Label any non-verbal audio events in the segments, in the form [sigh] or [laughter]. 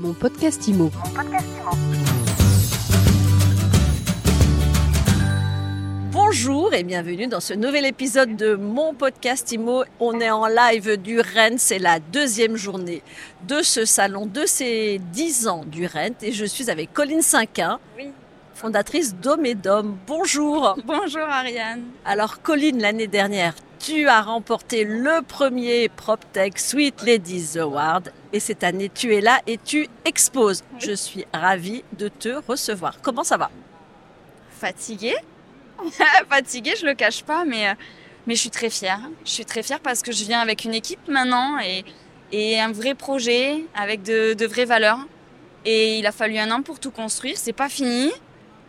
Mon podcast IMO. Bonjour et bienvenue dans ce nouvel épisode de mon podcast IMO. On est en live du Rennes, c'est la deuxième journée de ce salon, de ces 10 ans du Rennes. Et je suis avec Colline Cinquin, Oui. fondatrice d'Homedom. Bonjour. Bonjour Ariane. Alors Colline, l'année dernière, tu as remporté le premier PropTech Sweet Ladies Award. Et cette année, tu es là et tu exposes. Je suis ravie de te recevoir. Comment ça va? Fatiguée [laughs] Fatiguée, je le cache pas, mais, euh, mais je suis très fière. Je suis très fière parce que je viens avec une équipe maintenant et, et un vrai projet avec de, de vraies valeurs. Et il a fallu un an pour tout construire. C'est pas fini.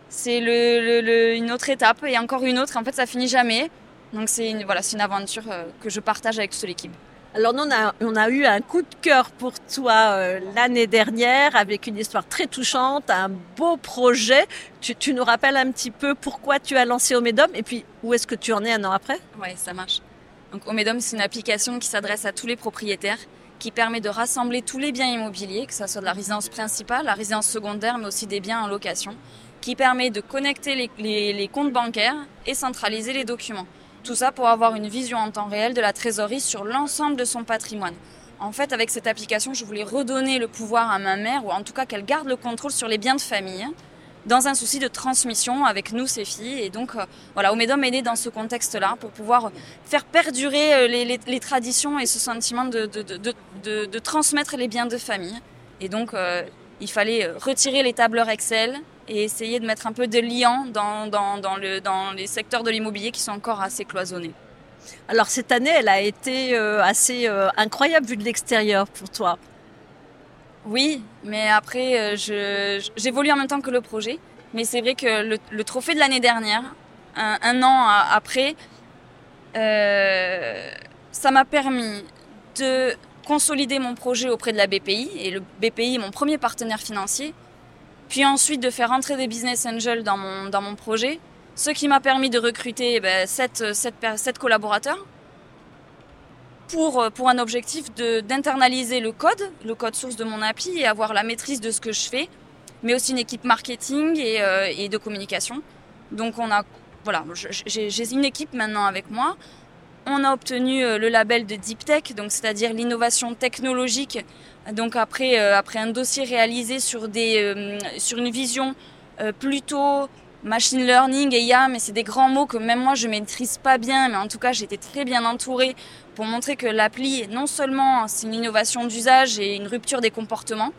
C'est le, le- le- une autre étape et encore une autre. En fait, ça finit jamais. Donc c'est une, voilà, une aventure euh, que je partage avec toute l'équipe. Alors nous, on a, on a eu un coup de cœur pour toi euh, l'année dernière avec une histoire très touchante, un beau projet. Tu, tu nous rappelles un petit peu pourquoi tu as lancé Omedom et puis où est-ce que tu en es un an après? Ouais, ça marche. Donc Omedom, c'est une application qui s'adresse à tous les propriétaires, qui permet de rassembler tous les biens immobiliers, que ce soit de la résidence principale, la résidence secondaire, mais aussi des biens en location, qui permet de connecter les, les- les comptes bancaires et centraliser les documents. Tout ça pour avoir une vision en temps réel de la trésorerie sur l'ensemble de son patrimoine. En fait, avec cette application, je voulais redonner le pouvoir à ma mère, ou en tout cas qu'elle garde le contrôle sur les biens de famille, dans un souci de transmission avec nous, ses filles. Et donc, euh, voilà, Omedom est né dans ce contexte-là pour pouvoir faire perdurer euh, les, traditions et ce sentiment de, transmettre les biens de famille. Et donc, euh, il fallait retirer les tableurs Excel et essayer de mettre un peu de liant dans, dans, dans, le, dans les secteurs de l'immobilier qui sont encore assez cloisonnés. Alors cette année, elle a été euh, assez euh, incroyable vue de l'extérieur pour toi. Oui, mais après, euh, j'évolue en même temps que le projet. Mais c'est vrai que le, le trophée de l'année dernière, un, un an a- après, euh, ça m'a permis de consolider mon projet auprès de la BPI. Et le BPI est mon premier partenaire financier. Puis ensuite de faire rentrer des business angels dans mon, dans mon projet. Ce qui m'a permis de recruter ben, sept, sept per- sept collaborateurs pour, euh, pour un objectif d'internaliser le code, le code source de mon appli et avoir la maîtrise de ce que je fais, mais aussi une équipe marketing et, euh, et de communication. Donc on a, voilà, j'ai une équipe maintenant avec moi. On a obtenu euh, le label de Deep Tech, donc c'est-à-dire l'innovation technologique. Donc après, euh, après un dossier réalisé sur, des, euh, sur une vision plutôt machine learning et IA, mais c'est des grands mots que même moi je maîtrise pas bien, mais en tout cas été très bien entourée pour montrer que l'appli, non seulement c'est une innovation d'usage et une rupture des comportements,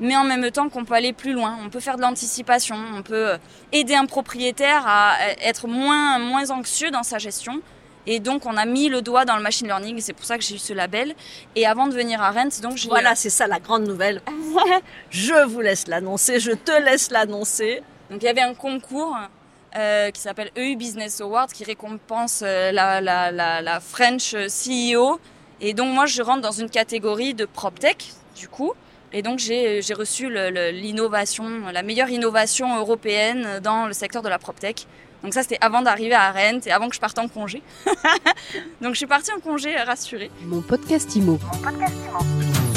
mais en même temps qu'on peut aller plus loin. On peut faire de l'anticipation, on peut aider un propriétaire à être moins, moins anxieux dans sa gestion. Et donc on a mis le doigt dans le machine learning, et c'est pour ça que j'ai eu ce label. Et avant de venir à Rennes, donc j'ai Voilà, c'est ça la grande nouvelle. [laughs] Je vous laisse l'annoncer, je te laisse l'annoncer. Donc il y avait un concours euh, qui s'appelle EU Business Award qui récompense euh, la, la, la, la French CEO. Et donc moi je rentre dans une catégorie de PropTech du coup. Et donc j'ai j'ai reçu l'innovation, la meilleure innovation européenne dans le secteur de la PropTech. Donc ça c'était avant d'arriver à Rennes et avant que je parte en congé. [laughs] donc je suis partie en congé euh, rassurée. Mon podcast IMO. Mon podcast IMO.